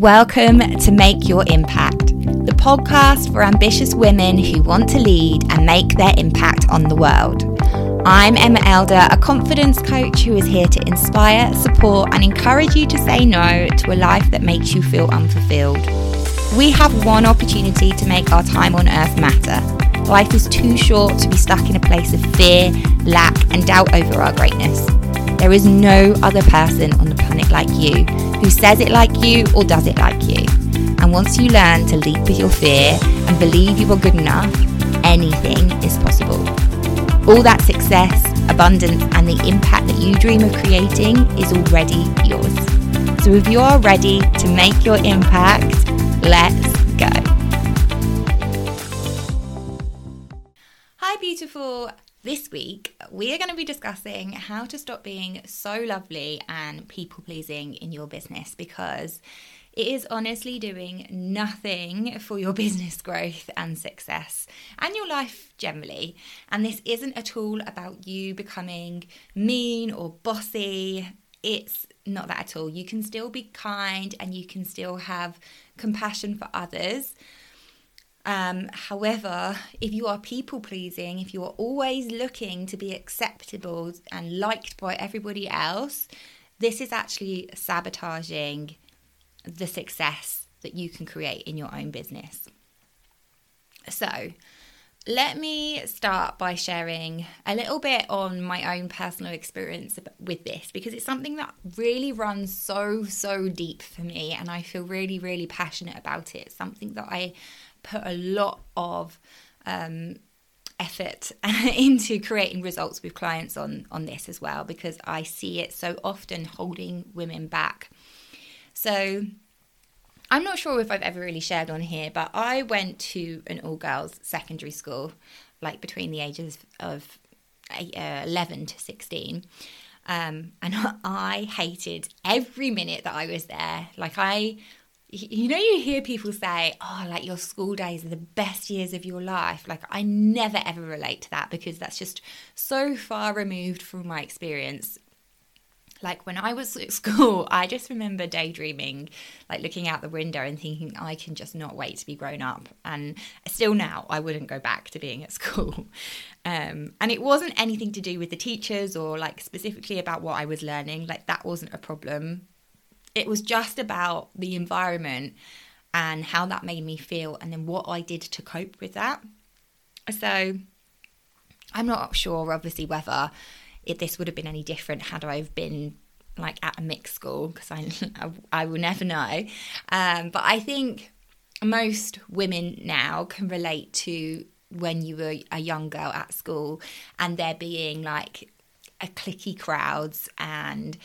Welcome to Make Your Impact, the podcast for ambitious women who want to lead and make their impact on the world. I'm Emma Elder, a confidence coach who is here to inspire, support, and encourage you to say no to a life that makes you feel unfulfilled. We have one opportunity to make our time on earth matter. Life is too short to be stuck in a place of fear, lack, and doubt over our greatness. There is no other person on the planet like you who says it like you or does it like you. And once you learn to leap with your fear and believe you are good enough, anything is possible. All that success, abundance, and the impact that you dream of creating is already yours. So if you are ready to make your impact, let's go. Hi, beautiful. This week, we are going to be discussing how to stop being so lovely and people pleasing in your business because it is honestly doing nothing for your business growth and success and your life generally. And this isn't at all about you becoming mean or bossy. It's not that at all. You can still be kind and you can still have compassion for others um, however, if you are people pleasing, if you are always looking to be acceptable and liked by everybody else, this is actually sabotaging the success that you can create in your own business. So, let me start by sharing a little bit on my own personal experience with this because it's something that really runs so, so deep for me, and I feel really, really passionate about it. something that I put a lot of um, effort into creating results with clients on on this as well because I see it so often holding women back. So I'm not sure if I've ever really shared on here, but I went to an all girls secondary school, like between the ages of uh, 11 to 16. Um, and I hated every minute that I was there. Like, I you know you hear people say oh like your school days are the best years of your life. Like i never ever relate to that because that's just so far removed from my experience. Like when i was at school i just remember daydreaming like looking out the window and thinking i can just not wait to be grown up. And still now i wouldn't go back to being at school. Um, and it wasn't anything to do with the teachers or like specifically about what i was learning. Like that wasn't a problem it was just about the environment and how that made me feel and then what I did to cope with that. So I'm not sure obviously whether this would have been any different had I been like at a mixed school because I, I, I will never know. Um, but I think most women now can relate to when you were a young girl at school and there being like a cliquey crowds and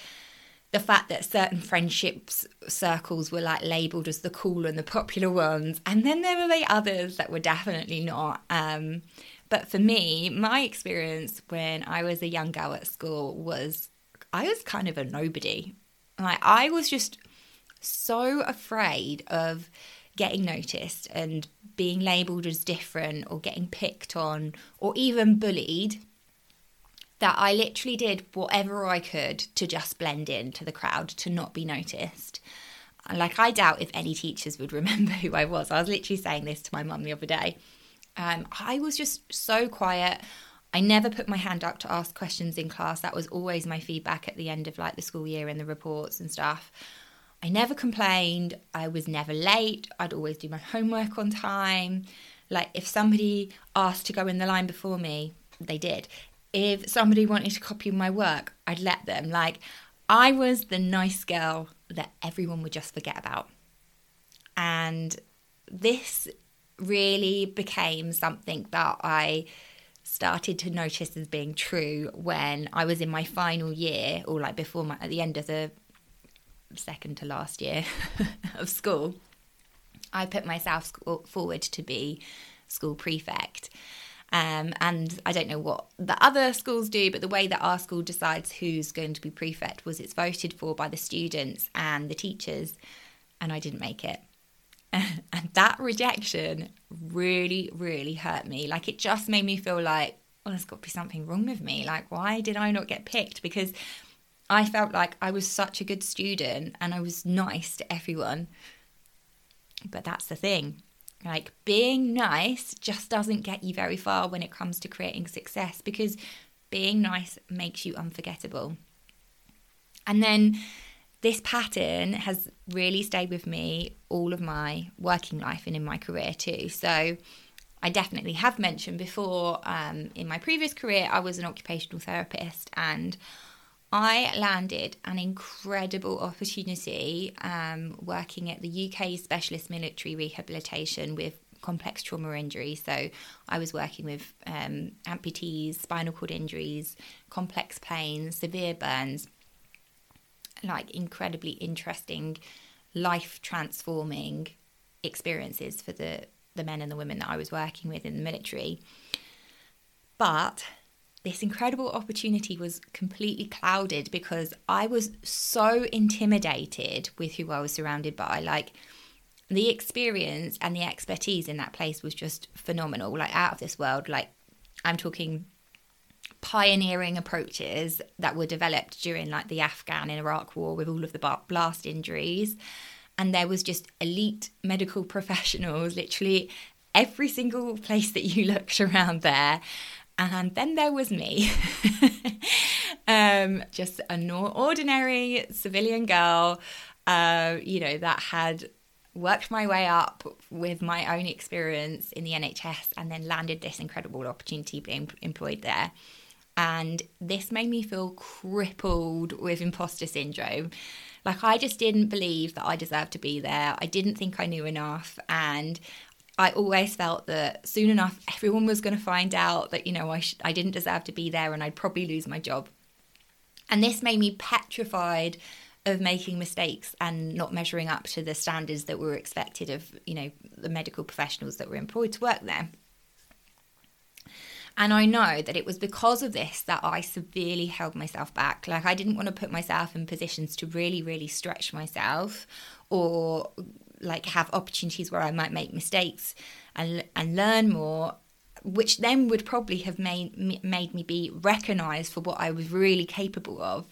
the fact that certain friendships circles were like labeled as the cool and the popular ones and then there were the others that were definitely not um, but for me my experience when i was a young girl at school was i was kind of a nobody. Like i was just so afraid of getting noticed and being labeled as different or getting picked on or even bullied that I literally did whatever I could to just blend in to the crowd, to not be noticed. Like, I doubt if any teachers would remember who I was. I was literally saying this to my mum the other day. Um, I was just so quiet. I never put my hand up to ask questions in class. That was always my feedback at the end of like the school year and the reports and stuff. I never complained. I was never late. I'd always do my homework on time. Like if somebody asked to go in the line before me, they did if somebody wanted to copy my work, I'd let them. Like, I was the nice girl that everyone would just forget about. And this really became something that I started to notice as being true when I was in my final year, or like before my, at the end of the second to last year of school. I put myself forward to be school prefect. Um, and I don't know what the other schools do, but the way that our school decides who's going to be prefect was it's voted for by the students and the teachers, and I didn't make it. and that rejection really, really hurt me. Like it just made me feel like, well, there's got to be something wrong with me. Like, why did I not get picked? Because I felt like I was such a good student and I was nice to everyone. But that's the thing. Like being nice just doesn't get you very far when it comes to creating success because being nice makes you unforgettable. And then this pattern has really stayed with me all of my working life and in my career too. So I definitely have mentioned before um, in my previous career, I was an occupational therapist and I landed an incredible opportunity um, working at the UK Specialist Military Rehabilitation with complex trauma injuries. So I was working with um, amputees, spinal cord injuries, complex pains, severe burns, like incredibly interesting, life transforming experiences for the, the men and the women that I was working with in the military. But this incredible opportunity was completely clouded because I was so intimidated with who I was surrounded by. Like, the experience and the expertise in that place was just phenomenal, like out of this world. Like, I'm talking pioneering approaches that were developed during like the Afghan and Iraq war with all of the blast injuries. And there was just elite medical professionals, literally every single place that you looked around there. And then there was me, um, just an ordinary civilian girl, uh, you know, that had worked my way up with my own experience in the NHS and then landed this incredible opportunity being employed there. And this made me feel crippled with imposter syndrome. Like, I just didn't believe that I deserved to be there. I didn't think I knew enough. And I always felt that soon enough everyone was going to find out that you know I sh- I didn't deserve to be there and I'd probably lose my job. And this made me petrified of making mistakes and not measuring up to the standards that were expected of, you know, the medical professionals that were employed to work there. And I know that it was because of this that I severely held myself back. Like, I didn't want to put myself in positions to really, really stretch myself or like have opportunities where I might make mistakes and and learn more which then would probably have made made me be recognized for what I was really capable of.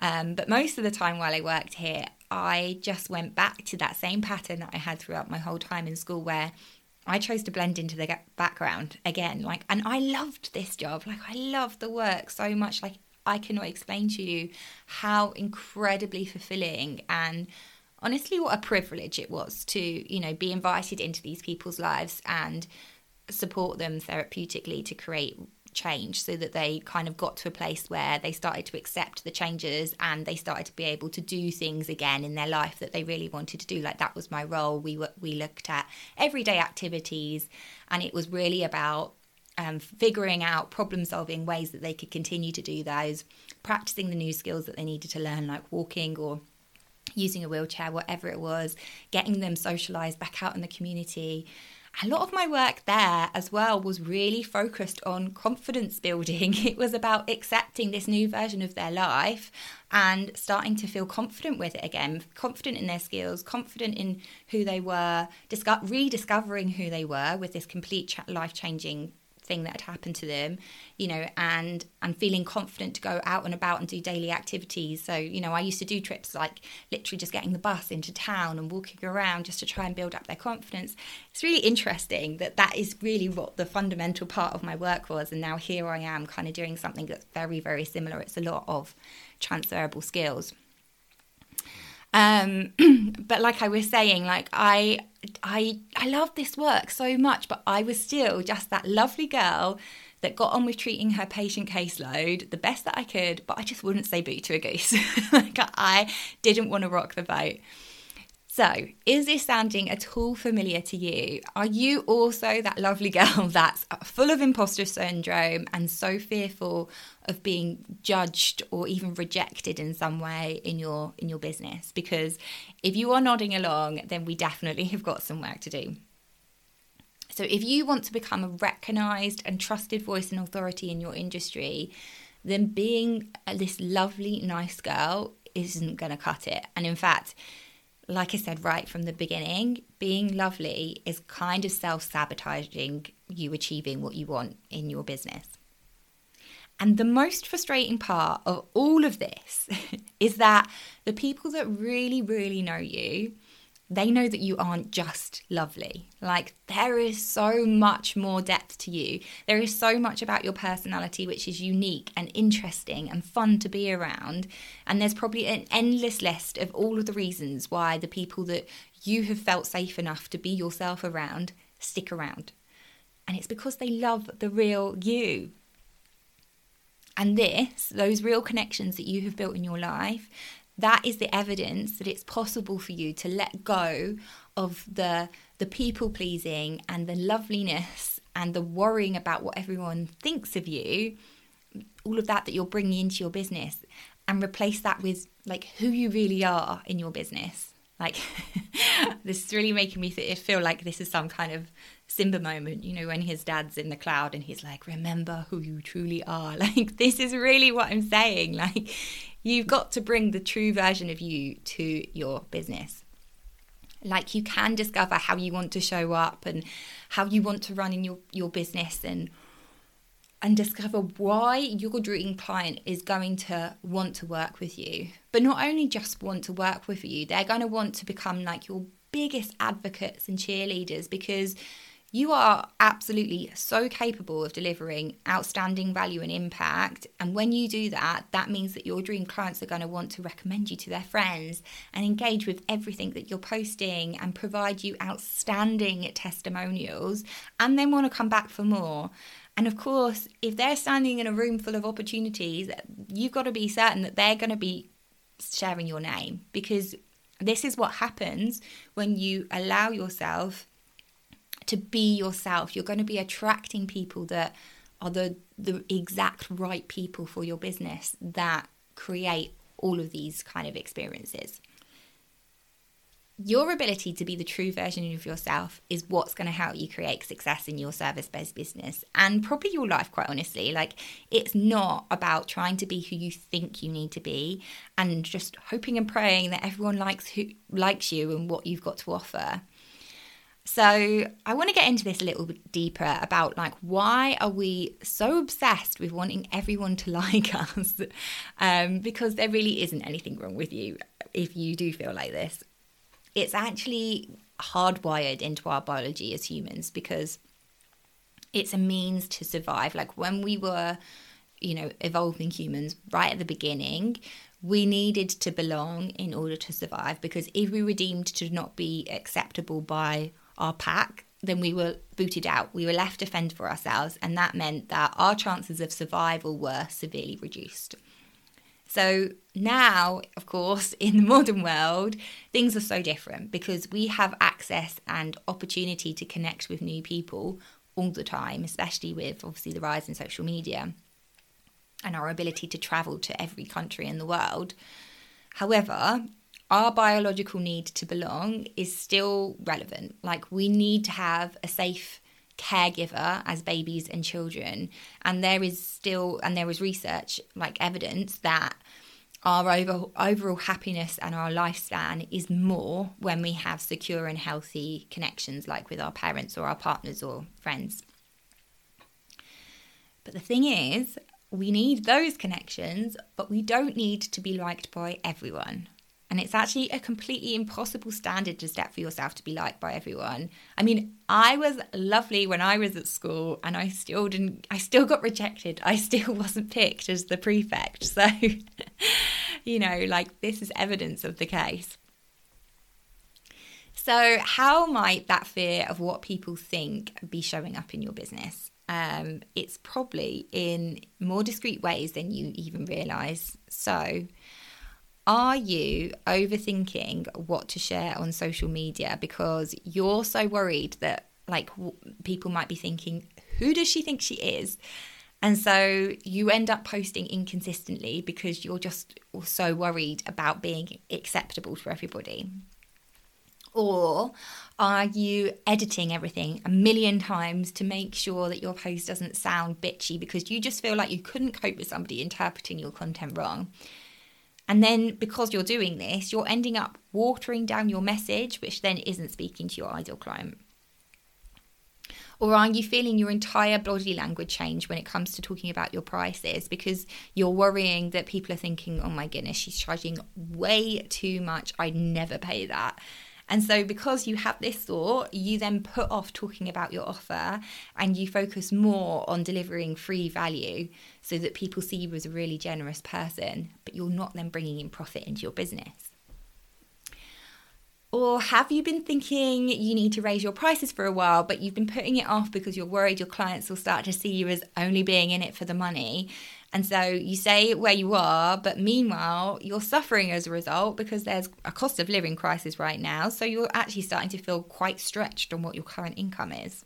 Um, but most of the time while I worked here I just went back to that same pattern that I had throughout my whole time in school where I chose to blend into the background again. Like and I loved this job. Like I loved the work so much. Like I cannot explain to you how incredibly fulfilling and honestly what a privilege it was to you know be invited into these people's lives and support them therapeutically to create change so that they kind of got to a place where they started to accept the changes and they started to be able to do things again in their life that they really wanted to do. Like that was my role. We were, we looked at everyday activities and it was really about um, figuring out problem solving ways that they could continue to do those practicing the new skills that they needed to learn like walking or using a wheelchair, whatever it was, getting them socialized back out in the community. A lot of my work there as well was really focused on confidence building. It was about accepting this new version of their life and starting to feel confident with it again, confident in their skills, confident in who they were, rediscovering who they were with this complete life changing thing that had happened to them you know and and feeling confident to go out and about and do daily activities. So you know i used to do trips like literally just getting the bus into town and walking around just to try and build up their confidence. It's really interesting that that is really what the fundamental part of my work was and now here i am kind of doing something that's very very similar. It's a lot of transferable skills um, but like I was saying, like I, I, I love this work so much, but I was still just that lovely girl that got on with treating her patient caseload the best that I could, but I just wouldn't say boo to a goose. like I didn't want to rock the boat. So, is this sounding at all familiar to you? Are you also that lovely girl that's full of imposter syndrome and so fearful of being judged or even rejected in some way in your in your business? Because if you are nodding along, then we definitely have got some work to do. So, if you want to become a recognized and trusted voice and authority in your industry, then being this lovely, nice girl isn't going to cut it. And in fact, like I said right from the beginning, being lovely is kind of self sabotaging you achieving what you want in your business. And the most frustrating part of all of this is that the people that really, really know you, they know that you aren't just lovely. Like, there is so much more depth to you. There is so much about your personality which is unique and interesting and fun to be around. And there's probably an endless list of all of the reasons why the people that you have felt safe enough to be yourself around stick around. And it's because they love the real you. And this, those real connections that you have built in your life, that is the evidence that it's possible for you to let go of the the people pleasing and the loveliness and the worrying about what everyone thinks of you all of that that you're bringing into your business and replace that with like who you really are in your business. Like this is really making me feel like this is some kind of Simba moment, you know, when his dad's in the cloud and he's like, remember who you truly are. Like, this is really what I'm saying. Like, You've got to bring the true version of you to your business. Like you can discover how you want to show up and how you want to run in your, your business and and discover why your dream client is going to want to work with you. But not only just want to work with you, they're going to want to become like your biggest advocates and cheerleaders because you are absolutely so capable of delivering outstanding value and impact. And when you do that, that means that your dream clients are going to want to recommend you to their friends and engage with everything that you're posting and provide you outstanding testimonials and then want to come back for more. And of course, if they're standing in a room full of opportunities, you've got to be certain that they're going to be sharing your name because this is what happens when you allow yourself to be yourself. You're going to be attracting people that are the the exact right people for your business that create all of these kind of experiences. Your ability to be the true version of yourself is what's going to help you create success in your service based business and probably your life, quite honestly. Like, it's not about trying to be who you think you need to be and just hoping and praying that everyone likes who likes you and what you've got to offer. So I want to get into this a little bit deeper about like why are we so obsessed with wanting everyone to like us? Um, because there really isn't anything wrong with you if you do feel like this. It's actually hardwired into our biology as humans because it's a means to survive. Like when we were, you know, evolving humans right at the beginning, we needed to belong in order to survive because if we were deemed to not be acceptable by our pack, then we were booted out. We were left to fend for ourselves, and that meant that our chances of survival were severely reduced. So now, of course, in the modern world, things are so different because we have access and opportunity to connect with new people all the time, especially with obviously the rise in social media and our ability to travel to every country in the world. However, our biological need to belong is still relevant. Like, we need to have a safe caregiver as babies and children. And there is still, and there is research, like evidence that our over, overall happiness and our lifespan is more when we have secure and healthy connections, like with our parents or our partners or friends. But the thing is, we need those connections, but we don't need to be liked by everyone. And it's actually a completely impossible standard to set for yourself to be liked by everyone. I mean, I was lovely when I was at school and I still didn't, I still got rejected. I still wasn't picked as the prefect. So, you know, like this is evidence of the case. So, how might that fear of what people think be showing up in your business? Um, it's probably in more discreet ways than you even realize. So, are you overthinking what to share on social media? Because you're so worried that like w- people might be thinking who does she think she is? And so you end up posting inconsistently because you're just so worried about being acceptable to everybody. Or are you editing everything a million times to make sure that your post doesn't sound bitchy because you just feel like you couldn't cope with somebody interpreting your content wrong and then because you're doing this, you're ending up watering down your message, which then isn't speaking to your ideal client. Or are you feeling your entire body language change when it comes to talking about your prices because you're worrying that people are thinking, oh my goodness, she's charging way too much. I'd never pay that. And so, because you have this thought, you then put off talking about your offer and you focus more on delivering free value so that people see you as a really generous person, but you're not then bringing in profit into your business. Or have you been thinking you need to raise your prices for a while, but you've been putting it off because you're worried your clients will start to see you as only being in it for the money? And so you say where you are, but meanwhile, you're suffering as a result because there's a cost of living crisis right now. So you're actually starting to feel quite stretched on what your current income is.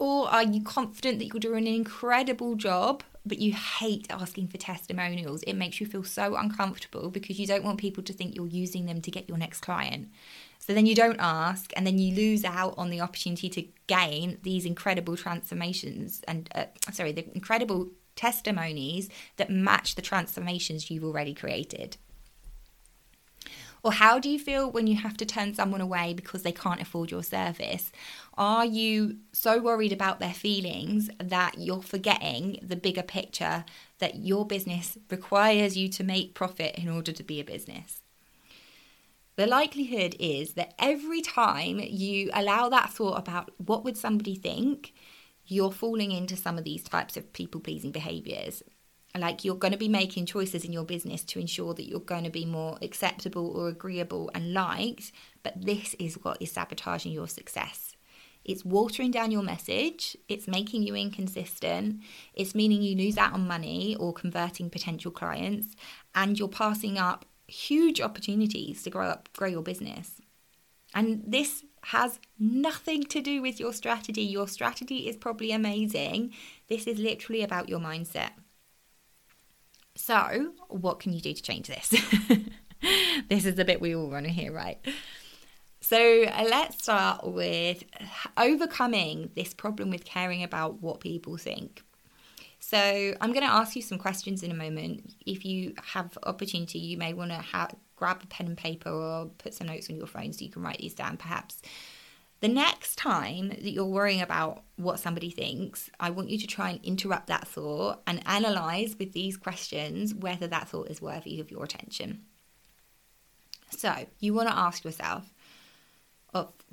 Or are you confident that you're doing an incredible job, but you hate asking for testimonials. It makes you feel so uncomfortable because you don't want people to think you're using them to get your next client. So then you don't ask, and then you lose out on the opportunity to gain these incredible transformations and, uh, sorry, the incredible testimonies that match the transformations you've already created. Or how do you feel when you have to turn someone away because they can't afford your service? Are you so worried about their feelings that you're forgetting the bigger picture that your business requires you to make profit in order to be a business? The likelihood is that every time you allow that thought about what would somebody think, you're falling into some of these types of people pleasing behaviors. Like you're going to be making choices in your business to ensure that you're going to be more acceptable or agreeable and liked but this is what is sabotaging your success. It's watering down your message it's making you inconsistent it's meaning you lose out on money or converting potential clients and you're passing up huge opportunities to grow up grow your business and this has nothing to do with your strategy your strategy is probably amazing this is literally about your mindset so, what can you do to change this? this is the bit we all want to hear, right? So, uh, let's start with overcoming this problem with caring about what people think. So, I'm going to ask you some questions in a moment. If you have opportunity, you may want to ha- grab a pen and paper or put some notes on your phone so you can write these down perhaps. The next time that you're worrying about what somebody thinks, I want you to try and interrupt that thought and analyze with these questions whether that thought is worthy of your attention. So, you want to ask yourself,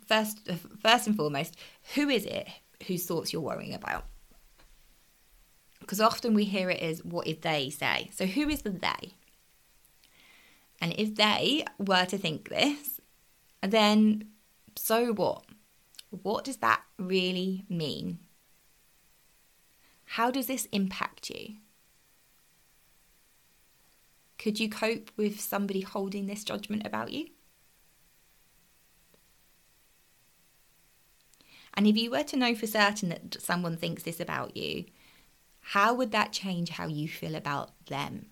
first, first and foremost, who is it whose thoughts you're worrying about? Because often we hear it as what if they say. So, who is the they? And if they were to think this, then so what? What does that really mean? How does this impact you? Could you cope with somebody holding this judgment about you? And if you were to know for certain that someone thinks this about you, how would that change how you feel about them?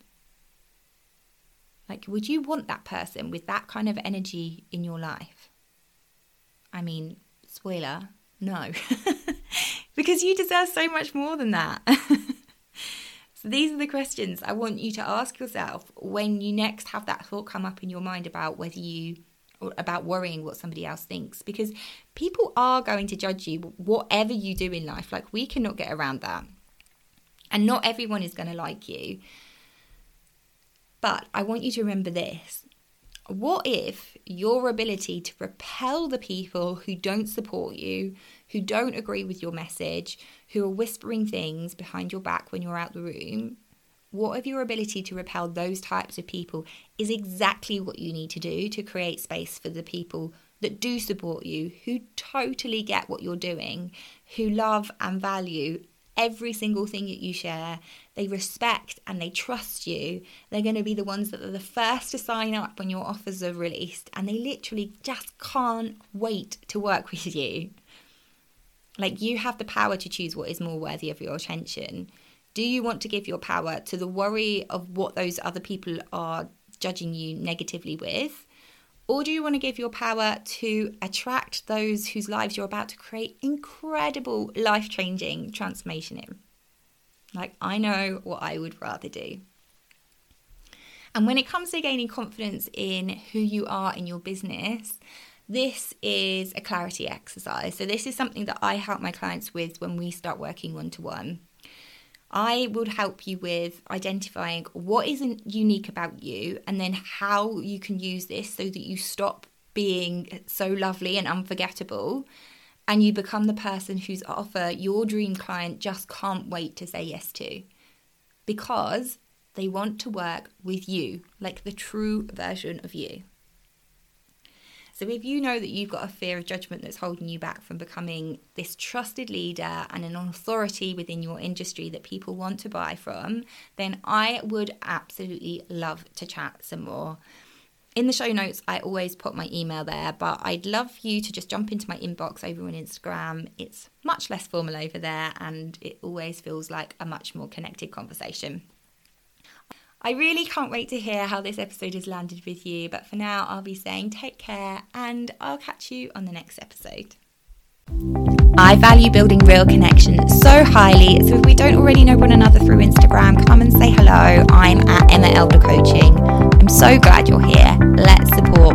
Like, would you want that person with that kind of energy in your life? I mean, Spoiler, no. because you deserve so much more than that. so these are the questions I want you to ask yourself when you next have that thought come up in your mind about whether you about worrying what somebody else thinks because people are going to judge you whatever you do in life like we cannot get around that and not everyone is going to like you. But i want you to remember this. What if your ability to repel the people who don't support you, who don't agree with your message, who are whispering things behind your back when you're out the room, what if your ability to repel those types of people is exactly what you need to do to create space for the people that do support you, who totally get what you're doing, who love and value every single thing that you share. They respect and they trust you. They're going to be the ones that are the first to sign up when your offers are released, and they literally just can't wait to work with you. Like, you have the power to choose what is more worthy of your attention. Do you want to give your power to the worry of what those other people are judging you negatively with? Or do you want to give your power to attract those whose lives you're about to create incredible life changing transformation in? Like, I know what I would rather do. And when it comes to gaining confidence in who you are in your business, this is a clarity exercise. So, this is something that I help my clients with when we start working one to one. I would help you with identifying what isn't unique about you and then how you can use this so that you stop being so lovely and unforgettable and you become the person whose offer your dream client just can't wait to say yes to because they want to work with you, like the true version of you. So, if you know that you've got a fear of judgment that's holding you back from becoming this trusted leader and an authority within your industry that people want to buy from, then I would absolutely love to chat some more. In the show notes, I always put my email there, but I'd love you to just jump into my inbox over on Instagram. It's much less formal over there and it always feels like a much more connected conversation. I really can't wait to hear how this episode has landed with you, but for now, I'll be saying take care and I'll catch you on the next episode. I value building real connection so highly, so if we don't already know one another through Instagram, come and say hello. I'm at Emma Elder Coaching. I'm so glad you're here. Let's support